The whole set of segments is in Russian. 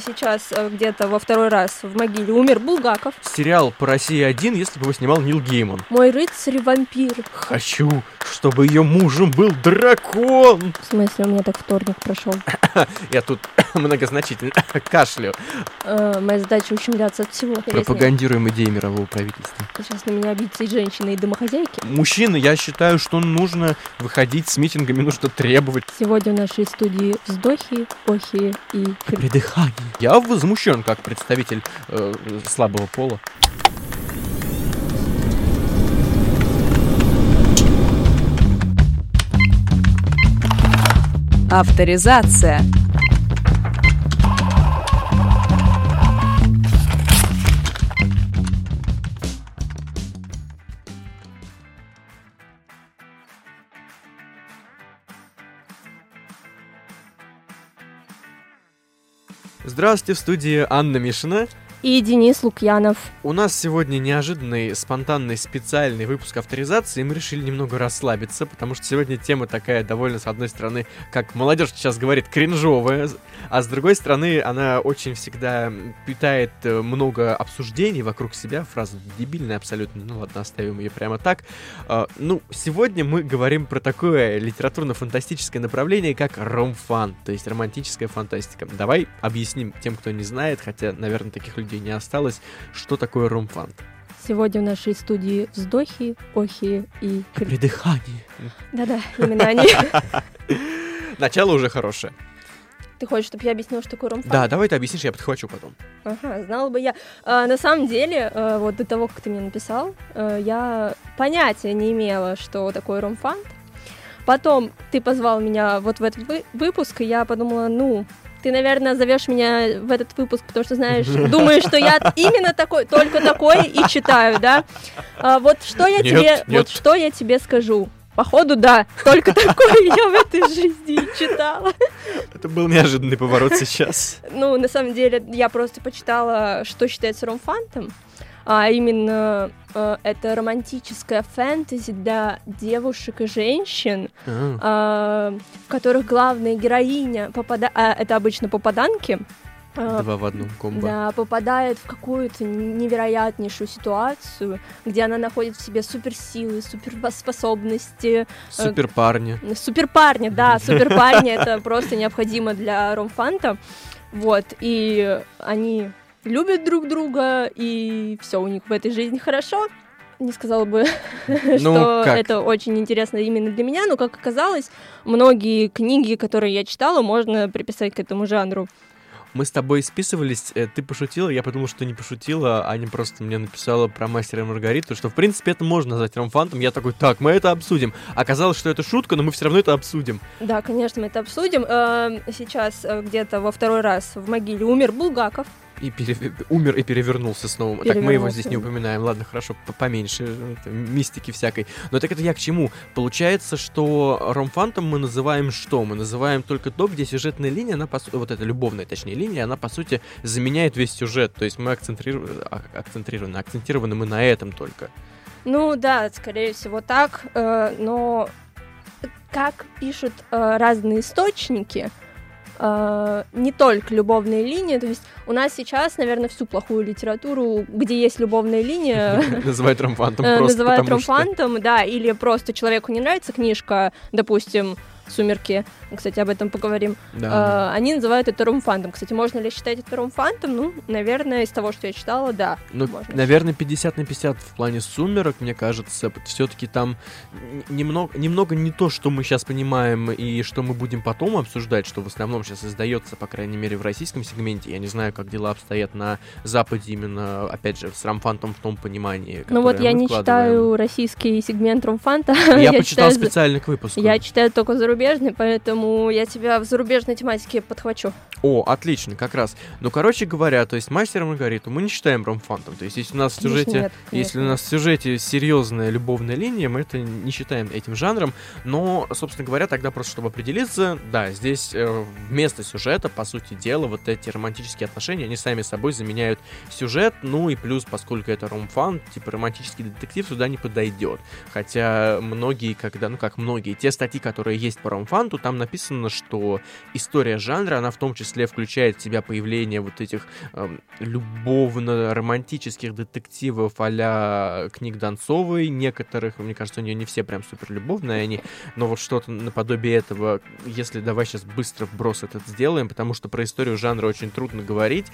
сейчас э, где-то во второй раз в могиле умер Булгаков. Сериал по России один, если бы его снимал Нил Гейман. Мой рыцарь-вампир. Хочу, чтобы ее мужем был дракон. В смысле, у меня так вторник прошел. Я тут многозначительно кашлю. Э, моя задача ущемляться от всего. Пропагандируем идеи мирового правительства. Сейчас на меня обидятся и женщины, и домохозяйки. Мужчины, я считаю, что нужно выходить с митингами, нужно требовать. Сегодня в нашей студии вздохи, охи и... Придыхание. Я возмущен как представитель э, слабого пола. Авторизация. Здравствуйте, в студии Анна Мишина. И Денис Лукьянов. У нас сегодня неожиданный, спонтанный, специальный выпуск авторизации, и мы решили немного расслабиться, потому что сегодня тема такая довольно, с одной стороны, как молодежь сейчас говорит, кринжовая, а с другой стороны, она очень всегда питает э, много обсуждений вокруг себя, фраза дебильная абсолютно, ну ладно, оставим ее прямо так. А, ну, сегодня мы говорим про такое литературно-фантастическое направление, как ромфан, то есть романтическая фантастика. Давай объясним тем, кто не знает, хотя, наверное, таких людей не осталось, что такое ромфан. Сегодня в нашей студии вздохи, охи и... Придыхание. Да-да, именно они. Начало уже хорошее. Ты хочешь, чтобы я объяснила, что такое ромфан? Да, давай ты объяснишь, я подхвачу потом. Ага, знала бы я. А, на самом деле, а, вот до того, как ты мне написал, а, я понятия не имела, что такое ромфан. Потом ты позвал меня вот в этот вы- выпуск, и я подумала, ну, ты, наверное, зовешь меня в этот выпуск, потому что знаешь, думаешь, что я именно такой, только такой и читаю, да? А, вот что я Нет, тебе, нет. вот что я тебе скажу. Походу, да, только такое я в этой жизни читала. Это был неожиданный поворот сейчас. Ну, на самом деле, я просто почитала, что считается ромфантом. А именно э, это романтическая фэнтези для девушек и женщин, а, в которых главная героиня попада... а, это обычно попаданки. а, Два в одном комбо. да, попадает в какую-то невероятнейшую ситуацию, где она находит в себе суперсилы, суперспособности, Супер парни. Суперпарни, да, суперпарни это просто необходимо для ромфанта. Вот, и они любят друг друга, и все у них в этой жизни хорошо. Не сказала бы, что Ну, как? это очень интересно именно для меня, но, как оказалось, многие книги, которые я читала, можно приписать к этому жанру. Мы с тобой списывались, э, ты пошутила, я подумал, что не пошутила, Аня просто мне написала про мастера и Маргариту, что в принципе это можно назвать ромфантом. Я такой, так, мы это обсудим. Оказалось, что это шутка, но мы все равно это обсудим. Да, конечно, мы это обсудим. Э, Сейчас э, где-то во второй раз в могиле умер Булгаков. И пере- умер и перевернулся снова. Так мы его Перевернулся. здесь не упоминаем. Ладно, хорошо, поменьше это, мистики всякой. Но так это я к чему? Получается, что ромфантом мы называем что? Мы называем только то, где сюжетная линия, она по су- вот эта любовная, точнее, линия, она по сути заменяет весь сюжет. То есть мы акцентрированы, акцентрированы, акцентированы мы на этом только. Ну да, скорее всего так, э, но как пишут э, разные источники, э, не только любовные линии, то есть у нас сейчас, наверное, всю плохую литературу, где есть любовная линия, Называют ромфантом э, называют ромфантом, да, или просто человеку не нравится книжка, допустим, «Сумерки», кстати, об этом поговорим, Да. э, они называют это ромфантом. Кстати, можно ли считать это ромфантом? Ну, наверное, из того, что я читала, да. Ну, можно наверное, 50 на 50 в плане сумерок, мне кажется. Все-таки там немного, немного не то, что мы сейчас понимаем и что мы будем потом обсуждать, что в основном сейчас издается, по крайней мере, в российском сегменте. Я не знаю, как дела обстоят на Западе именно, опять же, с рамфантом в том понимании. Ну вот я не читаю российский сегмент ромфанта. Я, почитал читаю специально к выпуску. Я читаю только зарубежный, поэтому я тебя в зарубежной тематике подхвачу. О, отлично, как раз. Ну, короче говоря, то есть мастер и Маргариту мы не считаем ромфантом. То есть, если у нас в Конечно, сюжете нет, Если конечно у нас в сюжете серьезная любовная линия, мы это не считаем этим жанром. Но, собственно говоря, тогда просто чтобы определиться, да, здесь э, вместо сюжета, по сути дела, вот эти романтические отношения, они сами собой заменяют сюжет. Ну и плюс, поскольку это ромфан, типа романтический детектив сюда не подойдет. Хотя многие, когда, ну как многие, те статьи, которые есть по ромфанту, там написано, что история жанра, она в том числе включает в себя появление вот этих э, любовно-романтических детективов а книг Донцовой, некоторых, мне кажется, у нее не все прям супер любовные они, но вот что-то наподобие этого, если давай сейчас быстро брос этот сделаем, потому что про историю жанра очень трудно говорить,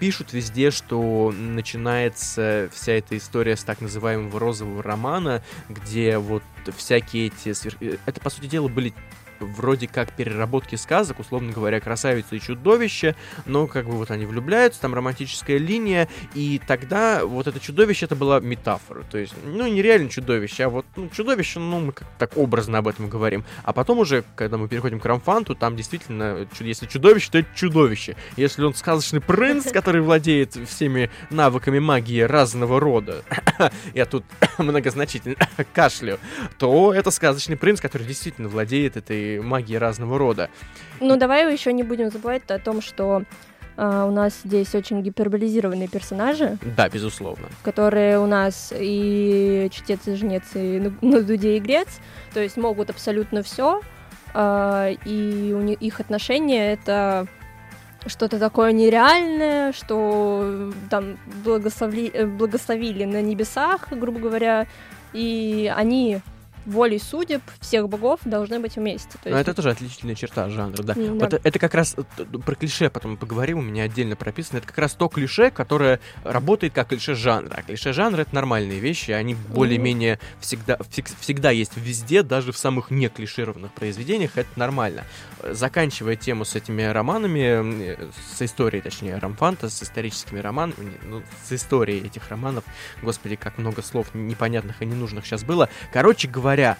пишут везде, что начинается вся эта история с так называемого розового романа, где вот всякие эти... Э, это, по сути дела, были вроде как переработки сказок, условно говоря, красавица и чудовище, но как бы вот они влюбляются, там романтическая линия, и тогда вот это чудовище, это была метафора, то есть, ну, нереально чудовище, а вот ну, чудовище, ну, мы как так образно об этом говорим, а потом уже, когда мы переходим к Рамфанту, там действительно, если чудовище, то это чудовище, если он сказочный принц, который владеет всеми навыками магии разного рода, я тут многозначительно кашлю, то это сказочный принц, который действительно владеет этой магии разного рода. Ну, давай еще не будем забывать о том, что Uh, у нас здесь очень гиперболизированные персонажи. Да, безусловно. Которые у нас и чтец, и жнец, и на, дуде игрец. То есть могут абсолютно все. Uh, а, и у них, их отношения это что-то такое нереальное, что там благословили, благословили на небесах, грубо говоря, и они волей судеб всех богов должны быть вместе. То есть... Но это тоже отличительная черта жанра, да. да. Вот это как раз э, про клише потом поговорим, у меня отдельно прописано. Это как раз то клише, которое работает как клише жанра. А клише жанра это нормальные вещи, они более-менее всегда, всегда есть везде, даже в самых не клишированных произведениях, это нормально. Заканчивая тему с этими романами, э, с историей, точнее, ромфанта, с историческими романами, ну, с историей этих романов, господи, как много слов непонятных и ненужных сейчас было. Короче говоря, говоря,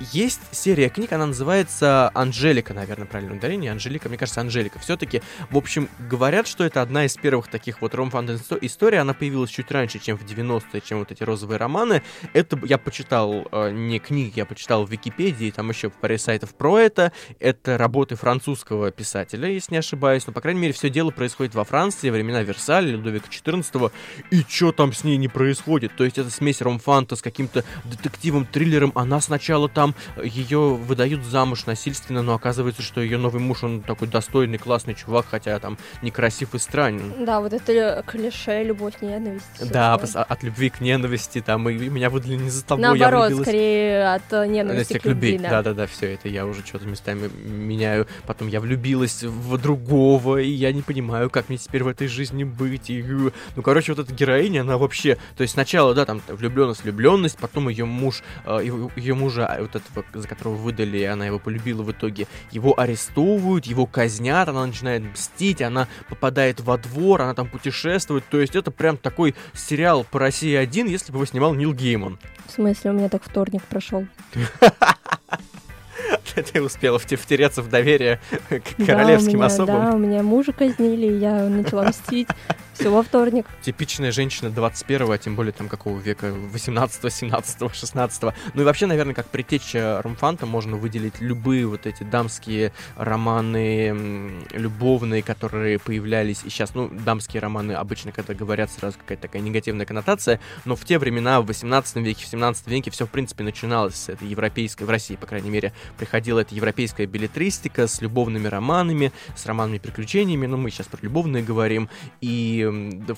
есть серия книг, она называется Анжелика, наверное, правильное ударение. Анжелика, мне кажется, Анжелика. Все-таки, в общем, говорят, что это одна из первых таких вот ром историй. Она появилась чуть раньше, чем в 90-е, чем вот эти розовые романы. Это я почитал э, не книги, я почитал в Википедии, там еще паре сайтов про это. Это работы французского писателя, если не ошибаюсь. Но, по крайней мере, все дело происходит во Франции, времена Версаля, Людовика XIV. И что там с ней не происходит? То есть это смесь ромфанта с каким-то детективом, триллером. Она сначала там там ее выдают замуж насильственно, но оказывается, что ее новый муж, он такой достойный, классный чувак, хотя там некрасив и странен. Да, вот это клише любовь-ненависть. Да, от любви к ненависти, там, и меня выдали не за тобой, Наоборот, я влюбилась... скорее от э, ненависти к любви, да. Да-да-да, все это я уже что-то местами меняю. Потом я влюбилась в другого, и я не понимаю, как мне теперь в этой жизни быть. И... Ну, короче, вот эта героиня, она вообще... То есть сначала, да, там, влюбленность, влюбленность, потом ее муж, э, ее мужа, а вот этого, за которого выдали, она его полюбила в итоге, его арестовывают, его казнят, она начинает мстить, она попадает во двор, она там путешествует, то есть это прям такой сериал по России один, если бы его снимал Нил Гейман. В смысле, у меня так вторник прошел. Ты успела втереться в доверие к королевским особам. Да, у меня мужа казнили, я начала мстить. Все во вторник. Типичная женщина 21-го, а тем более там какого века, 18 17 16 Ну и вообще, наверное, как притеча Румфанта можно выделить любые вот эти дамские романы, любовные, которые появлялись. И сейчас, ну, дамские романы обычно, когда говорят, сразу какая-то такая негативная коннотация, но в те времена, в 18 веке, в 17 веке все, в принципе, начиналось с этой европейской, в России, по крайней мере, приходила эта европейская билетристика с любовными романами, с романными приключениями, ну, мы сейчас про любовные говорим, и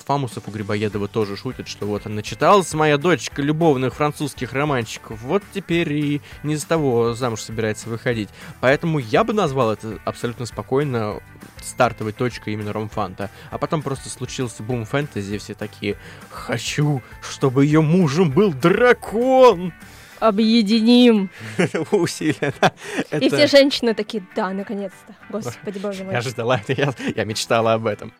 Фамусов у Грибоедова тоже шутит, что вот она начиталась моя дочка любовных французских романчиков, вот теперь и не из того замуж собирается выходить. Поэтому я бы назвал это абсолютно спокойно стартовой точкой именно ромфанта. А потом просто случился бум фэнтези, все такие «Хочу, чтобы ее мужем был дракон!» объединим усилия. И все женщины такие, да, наконец-то. Господи, боже мой. Я ждала я, я мечтала об этом.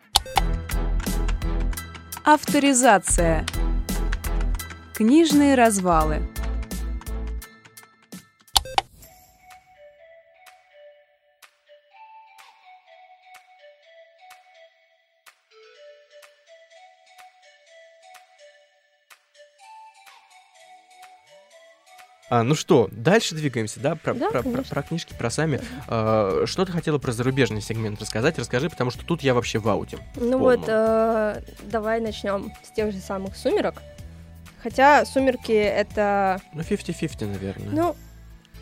Авторизация. Книжные развалы. А, ну что, дальше двигаемся, да? Про, да, про, про, про книжки, про сами. А, что ты хотела про зарубежный сегмент рассказать? Расскажи, потому что тут я вообще в ауте. Ну вот, э, давай начнем с тех же самых сумерок. Хотя сумерки это. Ну, 50-50, наверное. Ну,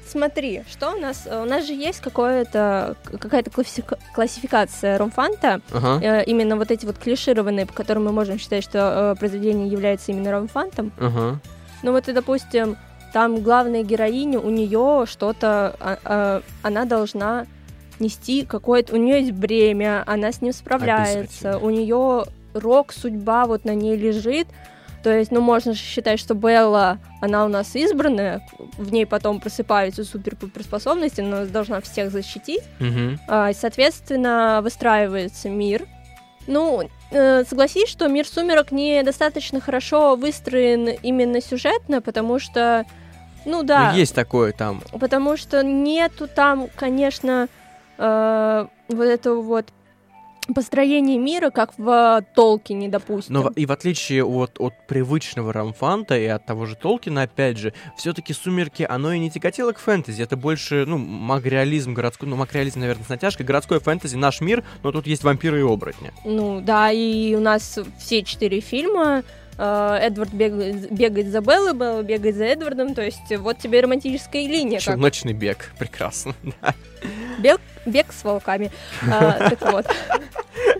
Смотри, что у нас? У нас же есть какое-то какая-то классифика- классификация ромфанта, Ага. э, именно вот эти вот клишированные, по которым мы можем считать, что э, произведение является именно ромфантом. Ага. Ну вот и, допустим, там главная героиня, у нее что-то, а- а, она должна нести какое-то, у нее есть бремя, она с ним справляется, у нее рок, судьба вот на ней лежит. То есть, ну, можно считать, что Белла, она у нас избранная, в ней потом просыпаются супер-пупер способности, но должна всех защитить. Мгм. А, и, Соответственно, выстраивается мир. Ну, согласись, что мир сумерок недостаточно хорошо выстроен именно сюжетно, потому что, ну да, Ну, есть такое там. потому что нету там, конечно, э, вот этого вот построения мира, как в Толкине, допустим. Но и в отличие от, от привычного Рамфанта и от того же Толкина, опять же, все-таки «Сумерки», оно и не тяготело к фэнтези, это больше, ну, магреализм городской, ну, магреализм, наверное, с натяжкой, городской фэнтези, наш мир, но тут есть вампиры и оборотни. Ну да, и у нас все четыре фильма. э, Эдвард бегает, бегает за Беллой, Белла бегает за Эдвардом, то есть вот тебе романтическая линия, как Челночный бег, прекрасно. бег, бег с волками. А, так вот,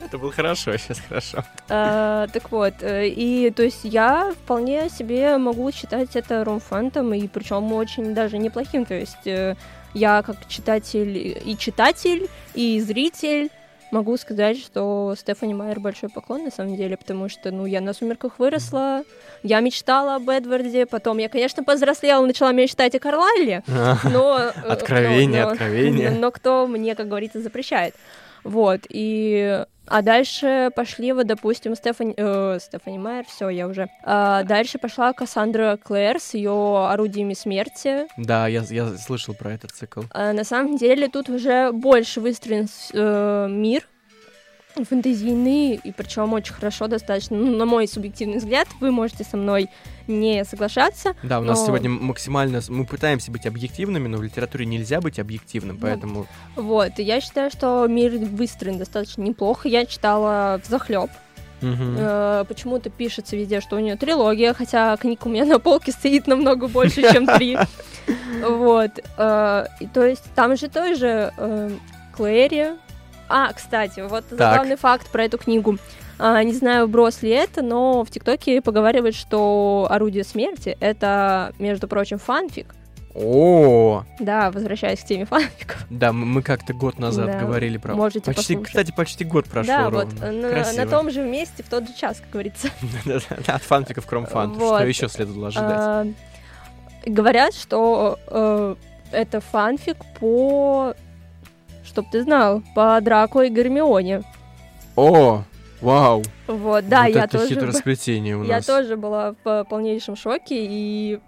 Это было хорошо, сейчас хорошо. а, так вот, э, и то есть я вполне себе могу считать это ромфантом, и причем очень даже неплохим, то есть э, я как читатель и читатель, и зритель могу сказать, что Стефани Майер большой поклон на самом деле, потому что, ну, я на «Сумерках» выросла, я мечтала об Эдварде, потом я, конечно, повзрослела, начала мечтать о Карлайле, но... э, Откровение, но- но- откровение. Но кто мне, как говорится, запрещает. Вот, и... А дальше пошли, вот, допустим, Стефани, э, Стефани Майер, все, я уже. А дальше пошла Кассандра Клэр с ее орудиями смерти. Да, я, я слышал про этот цикл. А на самом деле тут уже больше выстроен э, мир фэнтезийный, и причем очень хорошо достаточно, ну, на мой субъективный взгляд, вы можете со мной не соглашаться. Да, у нас Но- сегодня максимально... Мы пытаемся быть объективными, но в литературе нельзя быть объективным, поэтому... Вот, и я считаю, что мир выстроен достаточно неплохо. Я читала в захлеб. Мгм. Э, почему-то пишется везде, что у нее трилогия, хотя книг у меня на полке стоит намного больше, чем три. Вот. э, То есть там же тоже э, Клэри. А, кстати, вот забавный факт про эту книгу. А, Не знаю, брос ли это, но в ТикТоке поговаривают, что «Орудие смерти» — это, между прочим, фанфик. О, Да, возвращаясь к теме фанфиков. да, мы как-то год назад Да, говорили про... можете Почти, послушать. кстати, почти год прошел да, вот ровно. на, Красиво. на том же месте в тот же час, как говорится. От фанфиков к ромфанту. Вот. Что еще следовало ожидать? А, говорят, что э, это фанфик по... Чтоб ты знал, по Драко и Гермионе. О, вау. Вот, да, вот я это тоже... хитросплетение у Я нас. тоже была в полнейшем шоке, и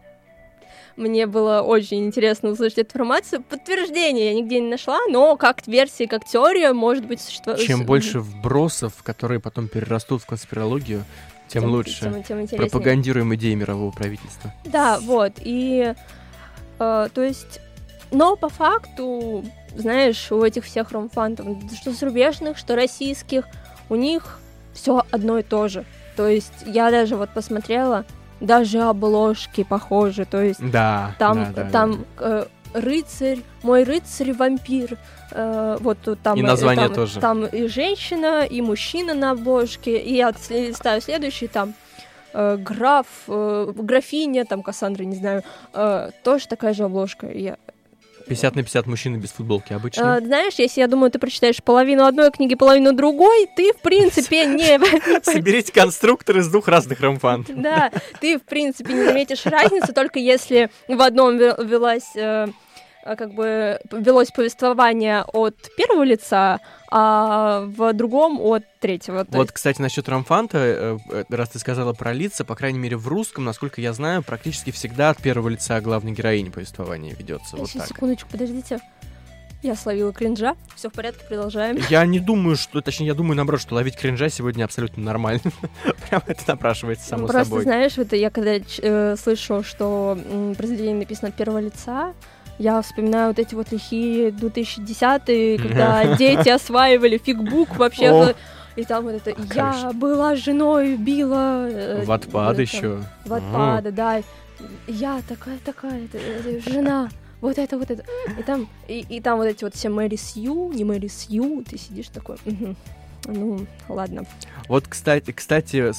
мне было очень интересно услышать эту информацию. Подтверждения я нигде не нашла, но как версия, как теория, может быть, существует... Чем больше вбросов, которые потом перерастут в конспирологию, тем, лучше. Тем, тем интереснее. Пропагандируем идеи мирового правительства. Да, вот, и, э, то есть, но по факту, знаешь, у этих всех ромфантов, что зарубежных, что российских, у них все одно и то же. То есть, я даже вот посмотрела, даже обложки похожи, то есть, Да, там, да, да, там э, рыцарь, мой рыцарь-вампир, э, вот тут там... И э, название там, тоже. Там и женщина, и мужчина на обложке, и я ставлю следующий, там э, граф, э, графиня, там Кассандра, не знаю, э, тоже такая же обложка. Я, 50 на 50 мужчины без футболки обычно. э, знаешь, если я думаю, ты прочитаешь половину одной книги, половину другой, ты, в принципе, не... Соберите конструктор из двух разных ромфантов. Да, ты, в принципе, не заметишь разницу, только если в одном ве- велась э, а, как бы велось повествование от первого лица, а в другом от третьего. Вот, кстати, насчет ромфанта, э, э, раз ты сказала про лица, по крайней мере, в русском, насколько я знаю, практически всегда от первого лица главной героини повествование ведется. Вот Сейчас, так. секундочку, подождите. Я словила кринжа. Все в порядке, продолжаем. Я не думаю, что, точнее, я думаю, наоборот, что ловить кринжа сегодня абсолютно нормально. Прям это напрашивается само Просто собой. знаешь, это я когда э, слышу, что произведение написано от первого лица, я вспоминаю вот эти вот лихие 2010-е, когда дети осваивали фигбук вообще. О. в- И там вот это «Я конечно. была женой, била...» э, вот это, еще. Ватпада, да. Я такая-такая, э, жена вот это, вот это. И там, и, и там вот эти вот все Мэри Сью, не Мэри Сью, ты сидишь такой, «Мгм. Ну, ладно. Вот, кстати, кстати,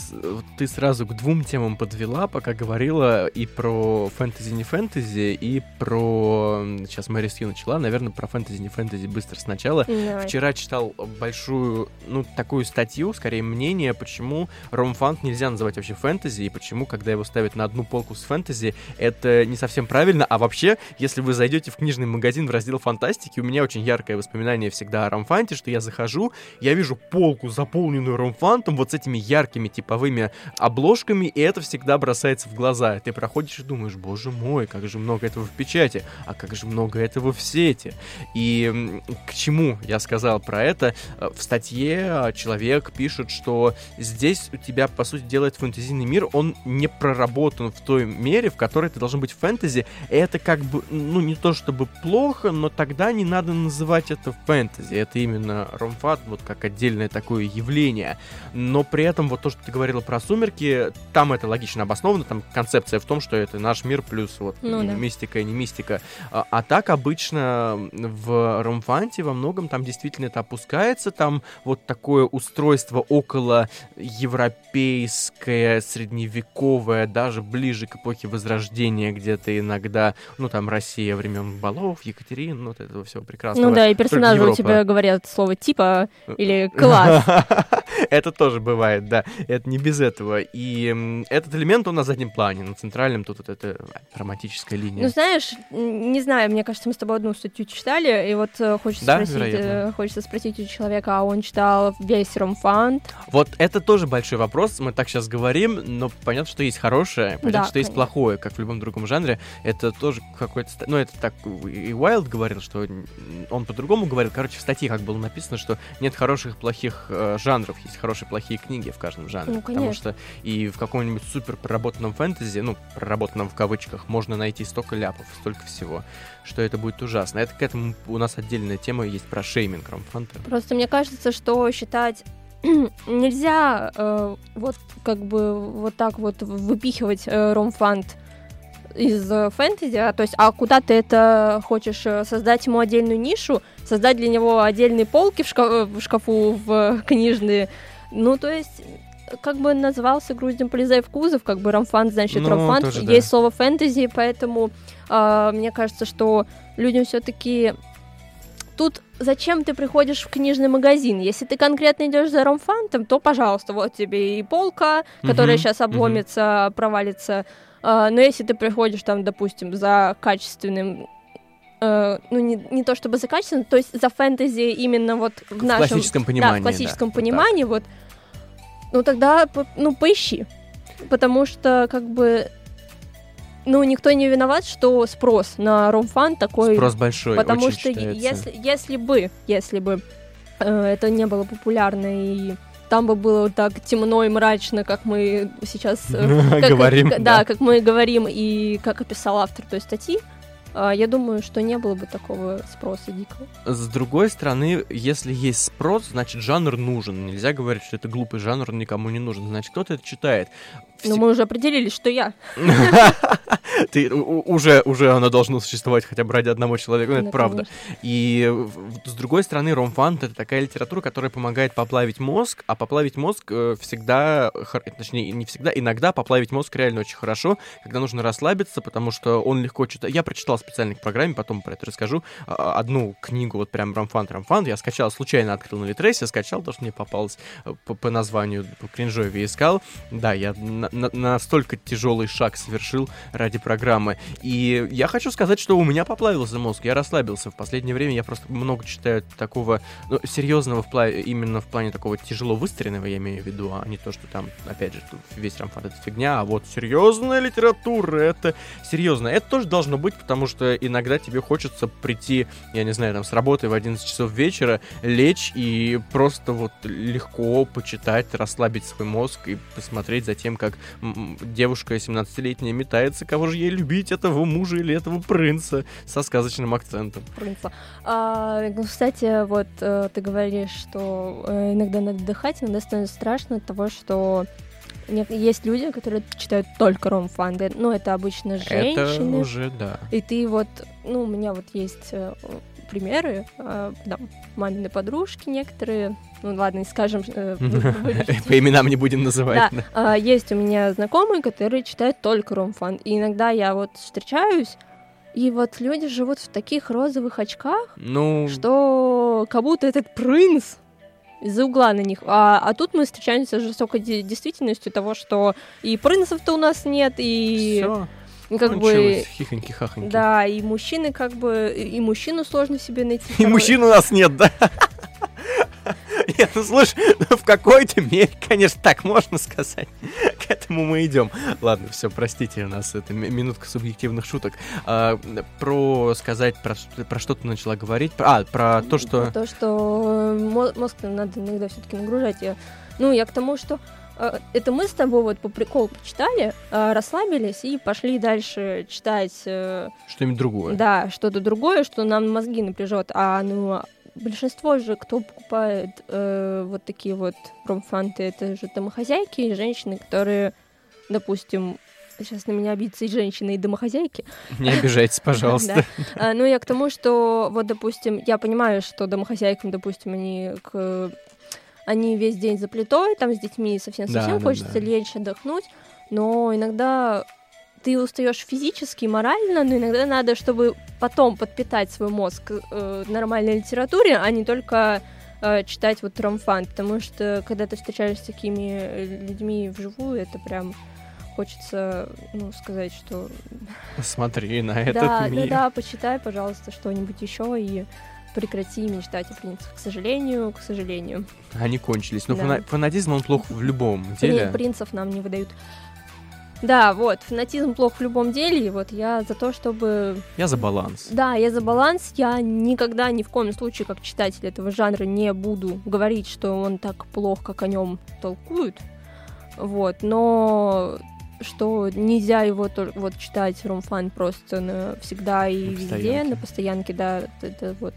ты сразу к двум темам подвела, пока говорила и про фэнтези не фэнтези, и про... Сейчас Мэри Сью начала, наверное, про фэнтези не фэнтези быстро сначала. Давай. Вчера читал большую, ну, такую статью, скорее мнение, почему ромфант нельзя называть вообще фэнтези, и почему, когда его ставят на одну полку с фэнтези, это не совсем правильно. А вообще, если вы зайдете в книжный магазин в раздел фантастики, у меня очень яркое воспоминание всегда о ромфанте, что я захожу, я вижу полку, заполненную ромфантом, вот с этими яркими типовыми обложками, и это всегда бросается в глаза. Ты проходишь и думаешь, боже мой, как же много этого в печати, а как же много этого в сети. И к чему я сказал про это? Э, В статье э, человек пишет, что здесь у тебя, по сути, делает фэнтезийный мир, он не проработан в той мере, в которой ты должен быть фэнтези. Это как бы, ну, не то чтобы плохо, но тогда не надо называть это фэнтези. Это именно ромфат, вот как отдельное такое явление. Но при этом вот то, что ты говорила про сумерки, там это логично обосновано, там концепция в том, что это наш мир плюс вот Ну да. мистика и не мистика. А, а так обычно в ромфанте во многом там действительно это опускается, там вот такое устройство около европейское, средневековое, даже ближе к эпохе Возрождения, где-то иногда, ну там Россия времен Балов, Екатерин, ну вот этого всего прекрасного. Ну да, и персонажи у тебя говорят слово типа или класс. Это тоже бывает, да. Это не без этого. И этот элемент, он на заднем плане. На центральном тут вот эта романтическая линия. Ну, знаешь, не знаю, мне кажется, мы с тобой одну статью читали, и вот э, хочется, Да, спросить, вероятно. э, хочется спросить у человека, а он читал весь ромфант? Вот это тоже большой вопрос. Мы так сейчас говорим, но понятно, что есть хорошее, понятно, Да, что есть конечно. плохое, как в любом другом жанре. Это тоже какой-то... Ну, это так и Уайлд говорил, что он по-другому говорил. Короче, в статье как было написано, что нет хороших и плохих э, жанров, есть хорошие плохие книги в каждом жанре. Ну, Потому конечно. что и в каком-нибудь супер проработанном фэнтези, ну, проработанном в кавычках, можно найти столько ляпов, столько всего, что это будет ужасно. Это к этому у нас отдельная тема есть про шейминг ромфанта. Просто мне кажется, что считать нельзя э, вот как бы вот так вот выпихивать э, ромфант из э, фэнтези, а, то есть, а куда ты это хочешь э, создать ему отдельную нишу, создать для него отдельные полки в, шка- э, в шкафу в книжные, ну то есть как бы назывался груздем полезай в кузов, как бы ромфант, значит Ну, ромфант, тоже да. есть слово фэнтези, поэтому а, мне кажется, что людям все-таки тут зачем ты приходишь в книжный магазин? Если ты конкретно идешь за ромфантом, то, пожалуйста, вот тебе и полка, которая Мгм, сейчас обломится, провалится. А, но если ты приходишь там, допустим, за качественным э, ну, не, не то чтобы за качественным, то есть за фэнтези именно вот в, В нашем... классическом Да, понимании. в классическом да. понимании, вот. Ну, тогда, ну, поищи. Потому что, как бы, ну, никто не виноват, что спрос на ромфан Так. такой Спрос большой, Потому очень что считается. если, если бы, если бы э, это не было популярно и там бы было вот так темно и мрачно, как мы сейчас э, как- Говорим, как- да. да, как мы говорим и как описал автор той статьи, а, я думаю, что не было бы такого спроса дикого. С другой стороны, если есть спрос, значит жанр нужен. Нельзя говорить, что это глупый жанр, он никому не нужен. Значит, кто-то это читает. Но мы уже определились, что я. Ты уже, уже оно должно существовать хотя бы ради одного человека, ну, это Да, правда. И с другой стороны, ромфант это такая литература, которая помогает поплавить мозг, а поплавить мозг э, всегда, точнее, не всегда, иногда поплавить мозг реально очень хорошо, когда нужно расслабиться, потому что он легко читает. Я прочитал специально к программе, потом про это расскажу, а, одну книгу, вот прям ромфант, ромфант, я скачал, случайно открыл на Литресе, скачал, потому что мне попалось э, по, по названию, по кринжове искал. Да, я на- на- настолько тяжелый шаг совершил ради программы. И я хочу сказать, что у меня поплавился мозг, я расслабился. В последнее время я просто много читаю такого ну, серьезного в пла- именно в плане такого тяжело выстроенного, я имею в виду, а не то, что там, опять же, весь ромфант это фигня, а вот серьезная литература, это серьезно. Это тоже должно быть, потому что иногда тебе хочется прийти, я не знаю, там, с работы в 11 часов вечера, лечь и просто вот легко почитать, расслабить свой мозг и посмотреть за тем, как девушка 17-летняя метается, кого же ей любить, этого мужа или этого принца со сказочным акцентом. принца. А, ну, кстати, вот э, ты говоришь, что э, иногда надо отдыхать, иногда становится страшно от того, что есть люди, которые читают только ромфанды. Ну, это обычно Это женщины. уже, да. И ты вот ну, у меня вот есть э, примеры, там, мамины подружки некоторые, ну, ладно, не скажем, э. По именам не будем называть. Да, а, есть у меня знакомые, которые читают только ромфан. И иногда я вот встречаюсь, и вот люди живут в таких розовых очках, Ну, что как будто этот принц из-за угла на них. А, а тут мы встречаемся с жестокой де- действительностью того, что и принцев-то у нас нет, и все, как бы... хихоньки-хахоньки. Да, и мужчины как бы... И мужчину сложно себе найти. И мужчин у нас нет, да? Нет, ну слушай, ну, в какой-то мере, конечно, так можно сказать. К этому мы идем. Ладно, все, простите, у нас это ми- минутка субъективных шуток. А, про сказать, про, про что ты начала говорить? А, про то, что... То, что мо- мозг надо иногда все-таки нагружать. Ну, я к тому, что э, это мы с тобой вот по приколу почитали, э, расслабились и пошли дальше читать, э, Что-нибудь другое. да, что-то другое, что нам мозги напряжет. А ну большинство же, кто покупает э, вот такие вот ромфанты, это же домохозяйки и женщины, которые, допустим, сейчас на меня обидятся и женщины, и домохозяйки, Не обижайтесь, пожалуйста. а, Ну, я к тому, что, вот, допустим, я понимаю, что домохозяйкам, допустим, они к они весь день за плитой, там с детьми совсем-совсем Да, да, хочется да. лечь, отдохнуть, но иногда ты устаешь физически, морально, но иногда надо, чтобы потом подпитать свой мозг э, нормальной литературе, а не только э, читать вот ромфан, потому что когда ты встречаешься с такими э, людьми вживую, это прям хочется, ну, сказать, что Смотри на этот да, мир. да, да, почитай, пожалуйста, что-нибудь еще и прекрати мечтать о принцах. К сожалению, к сожалению. Они кончились. Но Да. фана- фанатизм, он плох в любом деле. принцев нам не выдают. Да, вот, фанатизм плох в любом деле, и вот я за то, чтобы... Я за баланс. Да, я за баланс, я никогда ни в коем случае, как читатель этого жанра, не буду говорить, что он так плох, как о нем толкуют, вот, но что нельзя его вот читать ромфан просто на- всегда и На везде, на постоянке, да, это вот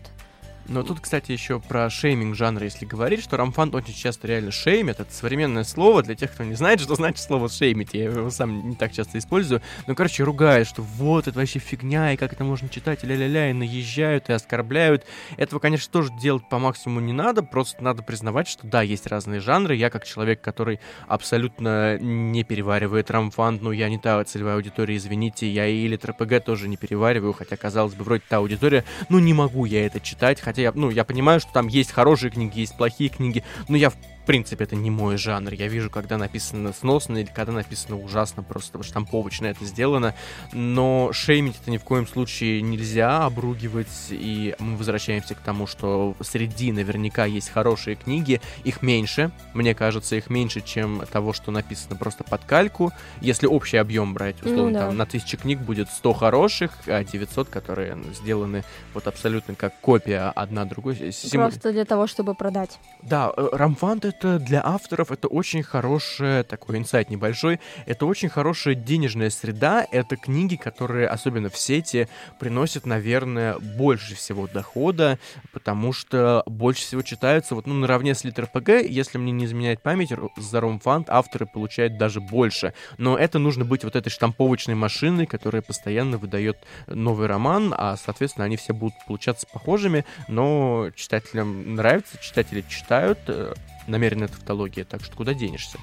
Но тут, кстати, еще про шейминг жанра, если говорить, что рамфан очень часто реально шеймит. Это современное слово для тех, кто не знает, что значит слово шеймить. Я его сам не так часто использую. Но, короче, ругают, что вот, это вообще фигня, и как это можно читать, и ля-ля-ля, и наезжают, и оскорбляют. Этого, конечно, тоже делать по максимуму не надо, просто надо признавать, что да, есть разные жанры. Я, как человек, который абсолютно не переваривает рамфан, ну, я не та целевая аудитория, извините, я и или РПГ тоже не перевариваю, хотя, казалось бы, вроде та аудитория, ну, не могу я это читать, хотя я, ну, я понимаю, что там есть хорошие книги, есть плохие книги, но я, в принципе, это не мой жанр. Я вижу, когда написано сносно или когда написано ужасно, просто штамповочно это сделано, но шеймить это ни в коем случае нельзя, обругивать, и мы возвращаемся к тому, что среди наверняка есть хорошие книги, их меньше, мне кажется, их меньше, чем того, что написано просто под кальку. Если общий объем брать, Ну условно, да. там на тысячу книг будет 100 хороших, а 900, которые ну, сделаны вот абсолютно как копия одна другой. Симу- просто для того, чтобы продать. Да, э, Рамфант это для авторов это очень хорошая, такой инсайт небольшой, это очень хорошая денежная среда, это книги, которые, особенно в сети, приносят, наверное, больше всего дохода, потому что больше всего читаются, вот, ну, наравне с Литр ПГ, если мне не изменяет память, за Ромфант авторы получают даже больше, но это нужно быть вот этой штамповочной машиной, которая постоянно выдает новый роман, а, соответственно, они все будут получаться похожими, но читателям нравится, читатели читают, э, намеренная тавтология, так что куда денешься?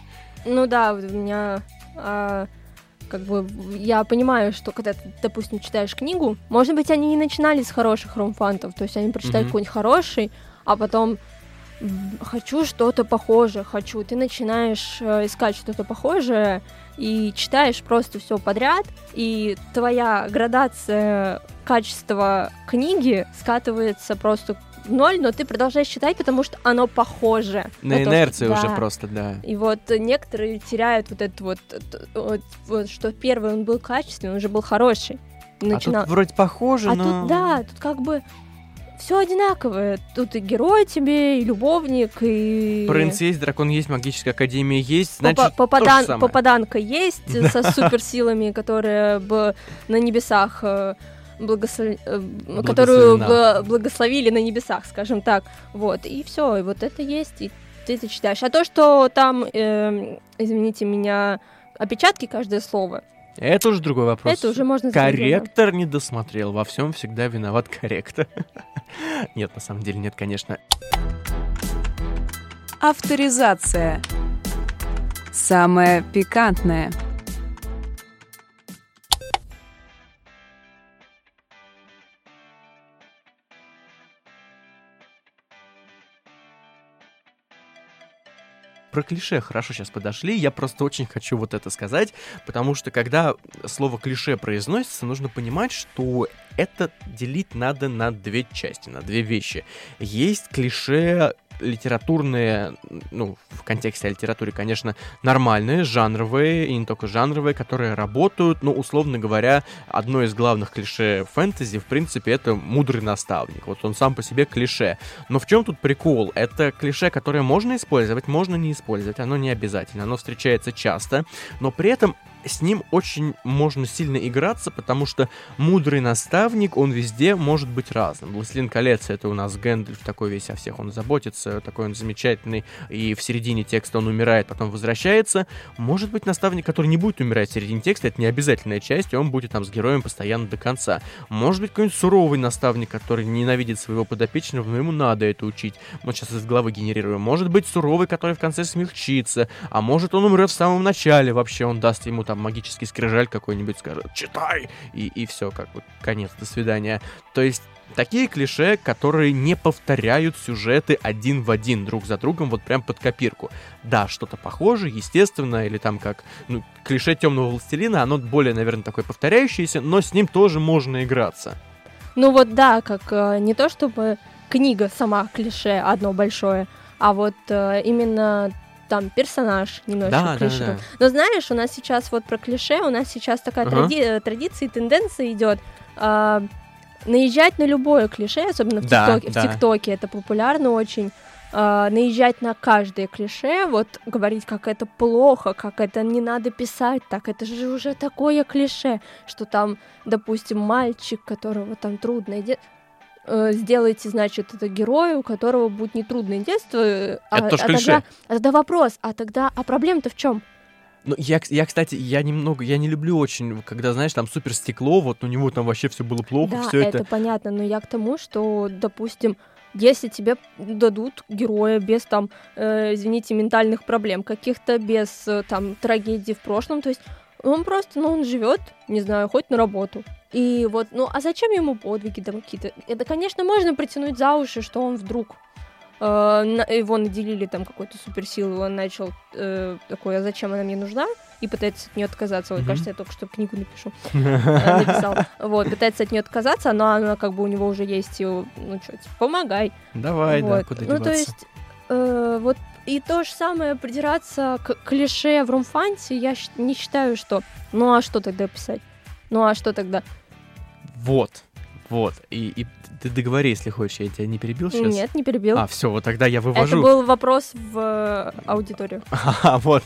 Ну да, у меня а, как бы я понимаю, что когда ты, допустим, читаешь книгу, может быть, они и начинали с хороших ромфантов, то есть они прочитают Мгм. какой-нибудь хороший, а потом хочу что-то похожее, хочу. Ты начинаешь э, искать что-то похожее и читаешь просто все подряд, и твоя градация качества книги скатывается просто ноль, но ты продолжаешь читать, потому что оно похоже. На то, что- инерции уже да. просто, да. И вот некоторые теряют вот это вот, вот, вот, что первый он был качественный, он уже был хороший. Начинал. А тут вроде похоже, А но... тут, да, тут как бы все одинаковое. Тут и герой тебе, и любовник, и... Принц есть, дракон есть, магическая академия есть, значит, попадан- попаданка есть со суперсилами, которая бы на небесах э, благослов- э, которую благословили на небесах, скажем так. Вот, и все, и вот это есть, и ты это читаешь. А то, что там, эм, извините меня, опечатки каждое слово, Это уже другой вопрос. Это уже можно Корректор не досмотрел. Во всем всегда виноват корректор. Нет, на самом деле нет, конечно. Авторизация. Самое пикантное. Про клише хорошо сейчас подошли. Я просто очень хочу вот это сказать, потому что когда слово клише произносится, нужно понимать, что это делить надо на две части, на две вещи. Есть клише литературные, ну, в контексте литературы, конечно, нормальные, жанровые, и не только жанровые, которые работают, но, условно говоря, одно из главных клише фэнтези, в принципе, это мудрый наставник. Вот он сам по себе клише. Но в чем тут прикол? Это клише, которое можно использовать, можно не использовать, оно не обязательно, оно встречается часто, но при этом с ним очень можно сильно играться, потому что мудрый наставник, он везде может быть разным. Властелин колец это у нас Гэндальф такой весь о всех, он заботится, такой он замечательный, и в середине текста он умирает, потом возвращается. Может быть наставник, который не будет умирать в середине текста, это не обязательная часть, и он будет там с героем постоянно до конца. Может быть какой-нибудь суровый наставник, который ненавидит своего подопечного, но ему надо это учить. Мы сейчас из головы генерируем. Может быть суровый, который в конце смягчится, а может он умрет в самом начале вообще, он даст ему там магический скрижаль какой-нибудь скажет «Читай!» и, и все, как вот конец, до свидания. То есть такие клише, которые не повторяют сюжеты один в один друг за другом, вот прям под копирку. Да, что-то похожее, естественно, или там как, ну, клише темного властелина, оно более, наверное, такое повторяющееся, но с ним тоже можно играться. Ну вот да, как э, не то чтобы книга сама клише одно большое, а вот э, именно там персонаж немножко Да, да, клише. да. Но знаешь, у нас сейчас вот про клише, у нас сейчас такая Ага. тради- э, традиция и тенденция идет а, наезжать на любое клише, особенно в Да, ТикТоке. да. В ТикТоке это популярно очень. а, наезжать на каждое клише, вот говорить, как это плохо, как это не надо писать так, это же уже такое клише, что там, допустим, мальчик, которого там трудное детство, сделайте, значит, это герою, у которого будет нетрудное детство. э, а, Это тоже а клише. тогда, а тогда вопрос, а тогда, а проблема-то в чем? Ну, я, я, кстати, я немного, я не люблю очень, когда, знаешь, там супер стекло, вот у него там вообще все было плохо, Да, все это... это. понятно, но я к тому, что, допустим, если тебе дадут героя без там, э, извините, ментальных проблем, каких-то без э, там трагедий в прошлом, то есть он просто, ну, он живет, не знаю, хоть на работу. И вот, ну, а зачем ему подвиги там какие-то? Это, конечно, можно притянуть за уши, что он вдруг э, его наделили там какой-то суперсилой, он начал э, такой, а зачем она мне нужна? И пытается от нее отказаться. Ой, Мгм. кажется, я только что книгу напишу. э, написал. Вот, пытается от нее отказаться, но она как бы у него уже есть, ну что, типа, помогай. Давай, да, Вот. куда Ну, то есть, э, вот и то же самое придираться к клише в румфанте, я не считаю, что ну а что тогда писать? Ну а что тогда? Вот, вот. И, и ты договори, если хочешь, я тебя не перебил сейчас? Нет, не перебил. А, все, вот тогда я Это вывожу. был вопрос в э, аудиторию. А, вот.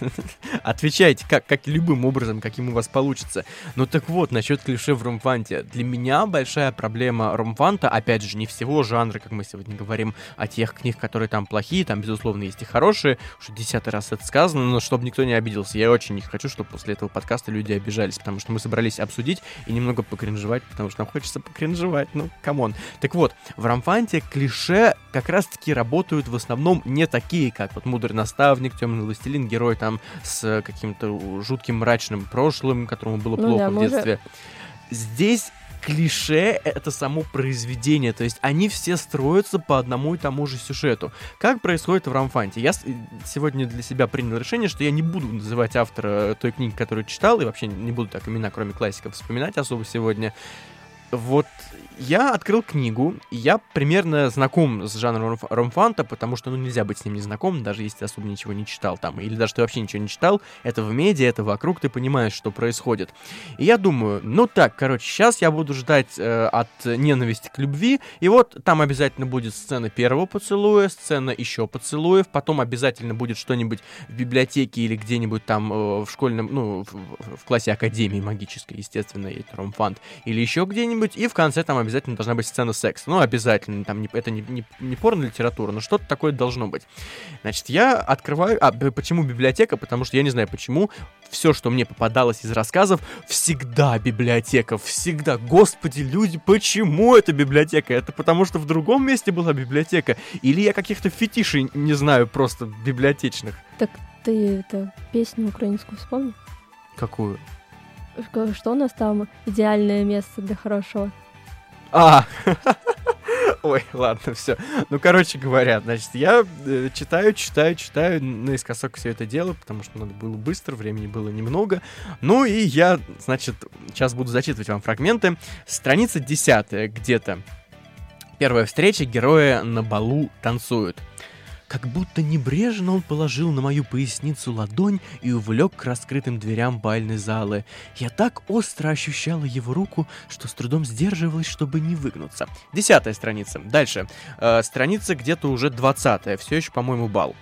Отвечайте, как, как любым образом, каким у вас получится. Ну так вот, насчет клише в Ромфанте. Для меня большая проблема Ромфанта, опять же, не всего жанра, как мы сегодня говорим, а тех книг, которые там плохие, там, безусловно, есть и хорошие, что десятый раз это сказано, но чтобы никто не обиделся. Я очень не хочу, чтобы после этого подкаста люди обижались, потому что мы собрались обсудить и немного покринжевать, потому что нам хочется покринжевать, ну, come on. Так вот, в Рамфанте клише как раз-таки работают в основном не такие, как вот мудрый наставник, темный властелин, герой там с каким-то жутким мрачным прошлым, которому было Ну плохо да, в мы уже- детстве. Здесь клише — это само произведение, то есть они все строятся по одному и тому же сюжету. Как происходит в Рамфанте? Я сегодня для себя принял решение, что я не буду называть автора той книги, которую читал, и вообще не буду так имена, кроме классиков, вспоминать особо сегодня. Вот я открыл книгу, и я примерно знаком с жанром ромф- ромфанта, потому что, ну, нельзя быть с ним незнакомым, даже если ты особо ничего не читал там, или даже ты вообще ничего не читал, это в медиа, это вокруг, ты понимаешь, что происходит. И я думаю, ну так, короче, сейчас я буду ждать э, от ненависти к любви, и вот там обязательно будет сцена первого поцелуя, сцена еще поцелуев, потом обязательно будет что-нибудь в библиотеке или где-нибудь там э, в школьном, ну, в- в классе академии магической, естественно, это ромфант, или еще где-нибудь, быть, и в конце там обязательно должна быть сцена секса. Ну, обязательно, там не, это не, не, не порно-литература, но что-то такое должно быть. Значит, я открываю... А, почему библиотека? Потому что я не знаю почему, все, что мне попадалось из рассказов, всегда библиотека, всегда. Господи, люди, почему это библиотека? Это потому что в другом месте была библиотека? Или я каких-то фетишей не знаю просто библиотечных? Так ты это песню украинскую вспомни? Какую? Что у нас там идеальное место для хорошего? А, Ой, ладно, все. Ну, короче говоря, значит, я э, читаю, читаю, читаю наискосок все это дело, потому что надо было быстро, времени было немного. Ну и я, значит, сейчас буду зачитывать вам фрагменты. Страница десятая где-то. Первая встреча, герои на балу танцуют. Как будто небрежно он положил на мою поясницу ладонь и увлек к раскрытым дверям бальной залы. Я так остро ощущала его руку, что с трудом сдерживалась, чтобы не выгнуться. Десятая страница. Дальше. Э, страница где-то уже двадцатая. Все еще, по-моему, бал.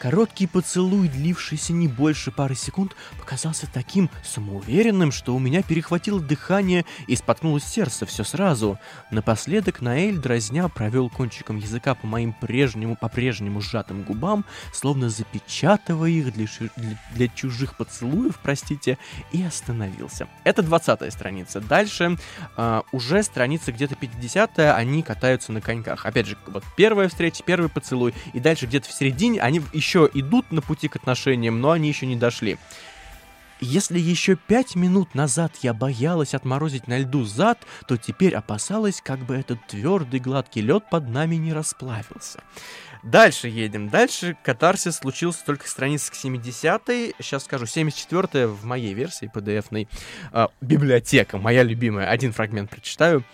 Короткий поцелуй, длившийся не больше пары секунд, показался таким самоуверенным, что у меня перехватило дыхание и споткнулось сердце все сразу. Напоследок Наэль, дразня, провел кончиком языка по моим прежнему, по-прежнему сжатым губам, словно запечатывая их для, для, для чужих поцелуев, простите, и остановился. Это 20 страница. Дальше э, уже страница где-то 50 они катаются на коньках. Опять же, вот первая встреча, первый поцелуй, и дальше где-то в середине они еще еще идут на пути к отношениям, но они еще не дошли. Если еще пять минут назад я боялась отморозить на льду зад, то теперь опасалась, как бы этот твердый гладкий лед под нами не расплавился. Дальше едем. Дальше катарсис случился только страница к 70-й. Сейчас скажу, 74-я в моей версии PDF-ной. Э, библиотека, моя любимая. Один фрагмент прочитаю.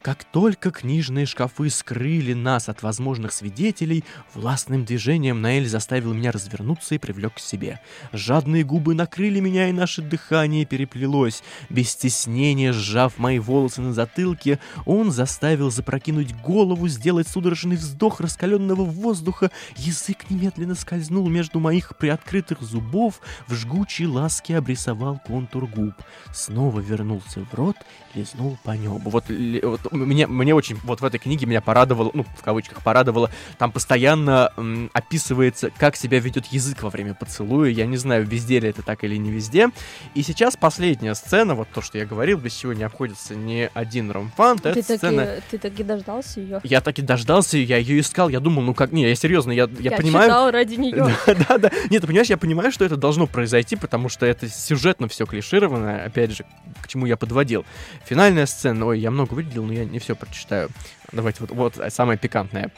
Как только книжные шкафы скрыли нас от возможных свидетелей, властным движением Наэль заставил меня развернуться и привлек к себе. Жадные губы накрыли меня, и наше дыхание переплелось. Без стеснения, сжав мои волосы на затылке, он заставил запрокинуть голову, сделать судорожный вздох раскаленного воздуха. Язык немедленно скользнул между моих приоткрытых зубов, в жгучей ласке обрисовал контур губ. Снова вернулся в рот, лизнул по небу. Вот, вот мне, мне очень, вот в этой книге меня порадовало, ну, в кавычках порадовало, там постоянно м, описывается, как себя ведет язык во время поцелуя. Я не знаю, везде ли это так или не везде. И сейчас последняя сцена, вот то, что я говорил, без чего не обходится ни один ромфант, ты таки, сцена... Ты таки дождался ее? Я таки дождался, я ее искал, я думал, ну как, не, я серьезно, я, я, я понимаю... читал ради нее. Да, да, да. Нет, ты понимаешь, я понимаю, что это должно произойти, потому что это сюжетно все клишировано, опять же, к чему я подводил. Финальная сцена, ой, я много выделил, но я не все прочитаю. Давайте вот, вот самое пикантное.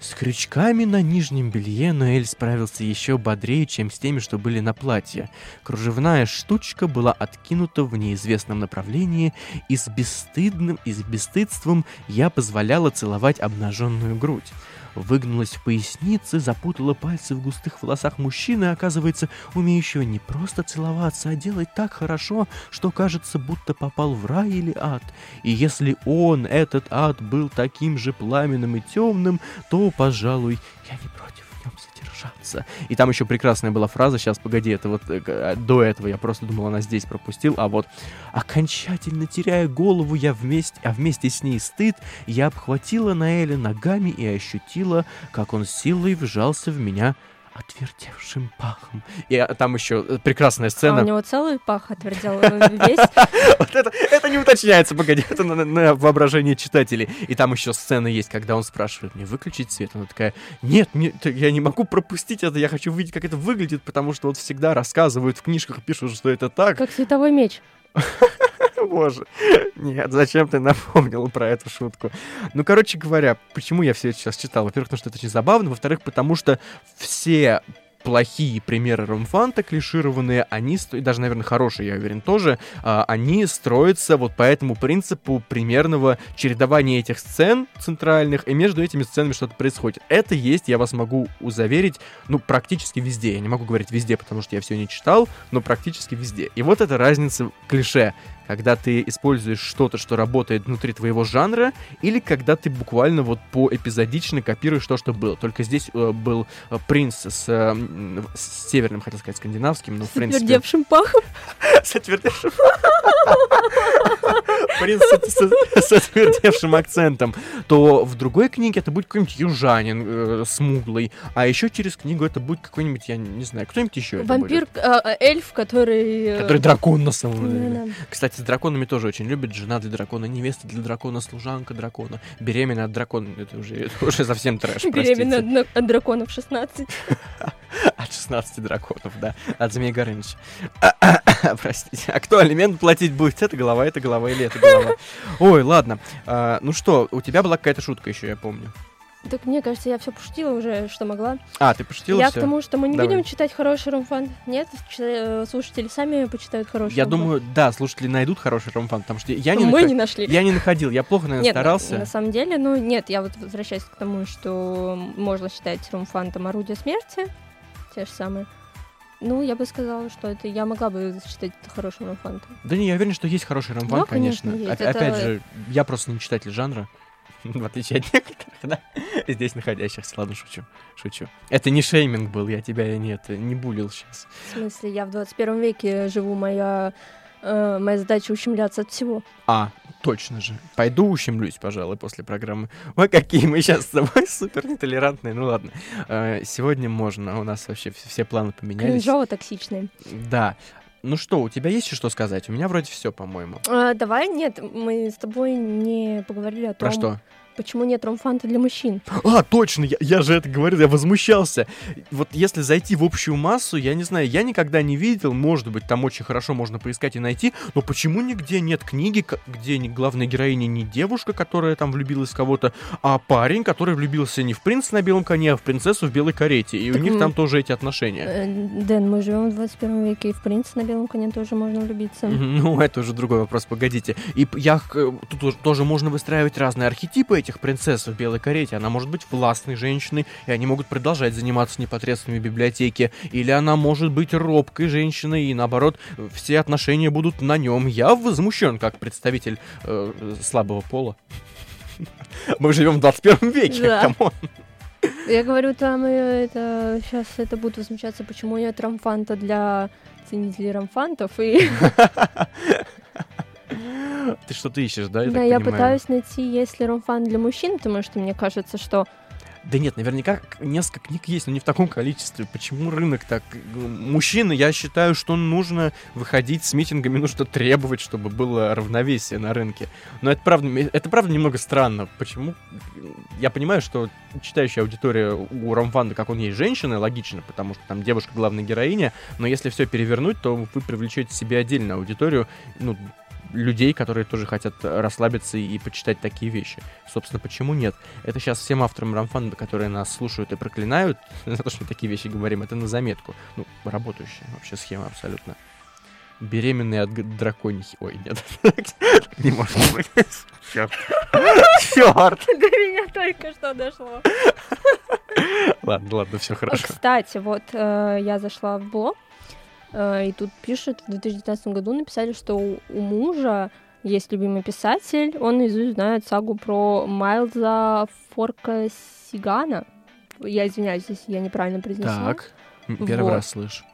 С крючками на нижнем белье Ноэль справился еще бодрее, чем с теми, что были на платье. Кружевная штучка была откинута в неизвестном направлении, и с бесстыдным и с бесстыдством я позволяла целовать обнаженную грудь выгнулась в пояснице, запутала пальцы в густых волосах мужчины, оказывается, умеющего не просто целоваться, а делать так хорошо, что кажется, будто попал в рай или ад. И если он, этот ад, был таким же пламенным и темным, то, пожалуй, я не против задержаться. И там еще прекрасная была фраза, сейчас, погоди, это вот э, э, до этого я просто думал, она здесь пропустил, а вот окончательно теряя голову, я вместе, а вместе с ней стыд, я обхватила Наэля ногами и ощутила, как он силой вжался в меня отвердевшим пахом. И а, там еще э, прекрасная сцена. А у него целый пах отвердел весь. Вот это, не уточняется, погоди, это на, воображение читателей. И там еще сцена есть, когда он спрашивает мне выключить свет. Она такая, нет, нет, я не могу пропустить это, я хочу увидеть, как это выглядит, потому что вот всегда рассказывают в книжках, пишут, что это так. Как световой меч. Боже. Нет, зачем ты напомнил про эту шутку? Ну, короче говоря, почему я все это сейчас читал? Во-первых, потому что это очень забавно. Во-вторых, потому что все плохие примеры ромфанта, клишированные, они, и даже, наверное, хорошие, я уверен, тоже, а, они строятся вот по этому принципу примерного чередования этих сцен центральных, и между этими сценами что-то происходит. Это есть, я вас могу заверить, ну, практически везде. Я не могу говорить везде, потому что я все не читал, но практически везде. И вот эта разница клише. Когда ты используешь что-то, что работает внутри твоего жанра, или когда ты буквально вот по эпизодично копируешь то, что было. Только здесь э, был э, принц с, э, с северным, хотел сказать, скандинавским, но в С принципе... отвердевшим пахом. С отвердевшим... Принц с- с с отвердевшим акцентом. То в другой книге это будет какой-нибудь южанин э, смуглый. А еще через книгу это будет какой-нибудь, я не знаю, кто-нибудь еще Вампир, а, а, эльф, который... э, Который дракон на самом деле. да-да. Кстати, с драконами тоже очень любят. Жена для дракона, невеста для дракона, служанка дракона, беременная от дракона. Это уже, это уже совсем трэш, Беременна от, от драконов 16. От 16 драконов, да. От Змея Горыныча. Простите. А кто алимент платить будет? Это голова, это голова или это голова? Ой, ладно. А, ну что, у тебя была какая-то шутка еще, я помню. Так мне кажется, я все пошутила уже, что могла. А, ты пошутила я всё? к тому, что мы не Давай. будем читать хороший ромфан. Нет, э, слушатели сами почитают хороший Я ромфан. думаю, да, слушатели найдут хороший ромфан, потому что я не, мы наха- не нашли. я не находил, я плохо, наверное, Нет, на- старался. На, самом деле, ну нет, я вот возвращаюсь к тому, что можно считать ромфантом орудие смерти, те же самые. Ну, я бы сказала, что это я могла бы считать это хорошим ромфантом. Да не, я уверен, что есть хороший ромфан, Да, конечно, конечно. есть. Оп- Опять Это- же, я просто не читатель жанра, в отличие от некоторых, да, здесь находящихся. Ладно, шучу, шучу. Это не шейминг был, я тебя нет, не булил сейчас. В смысле, я в 21 веке живу, моя, э, моя задача ущемляться от всего. А, точно же. Пойду ущемлюсь, пожалуй, после программы. Ой, какие мы сейчас с тобой супер нетолерантные. Ну ладно. Э, Сегодня можно. У нас вообще вс- все планы поменялись. Кринжово-токсичные. Да. Ну что, у тебя есть еще что сказать? У меня вроде все, по-моему. А, давай, нет, мы с тобой не поговорили о том, Про что? Почему нет ромфанта для мужчин. А, точно, я, я же это говорил, я возмущался. Вот если зайти в общую массу, я не знаю, я никогда не видел, может быть, там очень хорошо можно поискать и найти, но почему нигде нет книги, где главная героиня не девушка, которая там влюбилась в кого-то, а парень, который влюбился не в принца на белом коне, а в принцессу в белой карете, и у Так них мы- там тоже эти отношения. Э, Дэн, мы живем в 21 веке, и в принца на белом коне тоже можно влюбиться. Ну, это уже другой вопрос, погодите. И я, х- тут тоже можно выстраивать разные архетипы этих принцесс в белой карете. Она может быть властной женщиной, и они могут продолжать заниматься непосредственно в библиотеке. Или она может быть робкой женщиной, и наоборот, все отношения будут на нем. Я возмущен как представитель э, слабого пола. Мы живем в 21 веке, Да. come on. Я говорю, там э, это сейчас это будут возмущаться, почему нет ромфанта для ценителей ромфантов. И Ты что-то ищешь, да? Я да, я пытаюсь найти, есть ли ромфан для мужчин, потому что мне кажется, что Да нет, наверняка несколько книг есть, но не в таком количестве. Почему рынок так? Мужчины, я считаю, что нужно выходить с митингами, нужно требовать, чтобы было равновесие на рынке. Но это правда, это правда немного странно. Почему? Я понимаю, что читающая аудитория у Ромфанда, как он есть, женщина, логично, потому что там девушка главная героиня, но если все перевернуть, то вы привлечете себе отдельную аудиторию, ну, людей, которые тоже хотят расслабиться и почитать такие вещи. Собственно, почему нет? Это сейчас всем авторам Рамфанда, которые нас слушают и проклинают за то, что мы такие вещи говорим, это на заметку. Ну, работающая вообще схема абсолютно. Беременные от драконихи. Ой, нет. Не может быть. Черт. Черт. до меня только что дошло. Ладно, ладно, все хорошо. Кстати, вот э, я зашла в блог, и тут пишет, в 2019 году написали, что у, мужа есть любимый писатель, он наизусть знает сагу про Майлза Форка Сигана. Я извиняюсь, если я неправильно произнесла. Так. Первый Вот. раз слышу.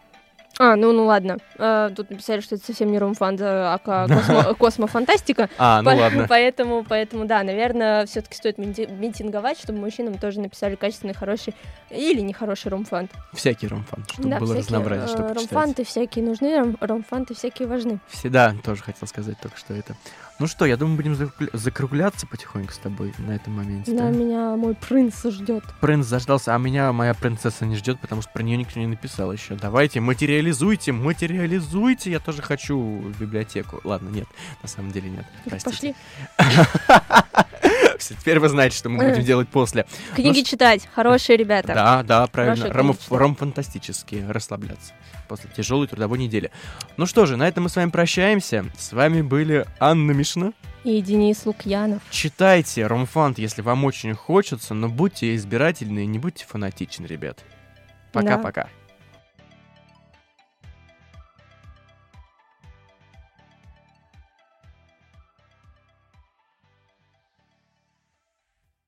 А, ну, ну ладно. Э, тут написали, что это совсем не ромфанд, а космо- космофантастика. А, ну По- ладно. Поэтому, поэтому, да, наверное, все-таки стоит мити- митинговать, чтобы мужчинам тоже написали качественный, хороший или нехороший ромфант. Всякий ромфан, чтобы да, было всякие, разнообразие, э, чтобы ромфанты всякие нужны, ромфанты всякие важны. Всегда тоже хотел сказать только что это. Ну что, я думаю, будем закругля- закругляться потихоньку с тобой на этом моменте. Да, да? меня мой принц ждет. Принц заждался, а меня моя принцесса не ждет, потому что про нее никто не написал еще. Давайте, материализуйте, материализуйте. Я тоже хочу в библиотеку. Ладно, нет, на самом деле нет. Простите. Пошли. Теперь вы знаете, что мы будем делать после. Книги ш- читать, хорошие ребята. Да, да, правильно. Ром, книжечка. ромфантастические, расслабляться после тяжелой трудовой недели. Ну что же, на этом мы с вами прощаемся. С вами были Анна Мишна. И Денис Лукьянов. Читайте ромфант, если вам очень хочется, но будьте избирательны и не будьте фанатичны, ребят. Да. Пока-пока.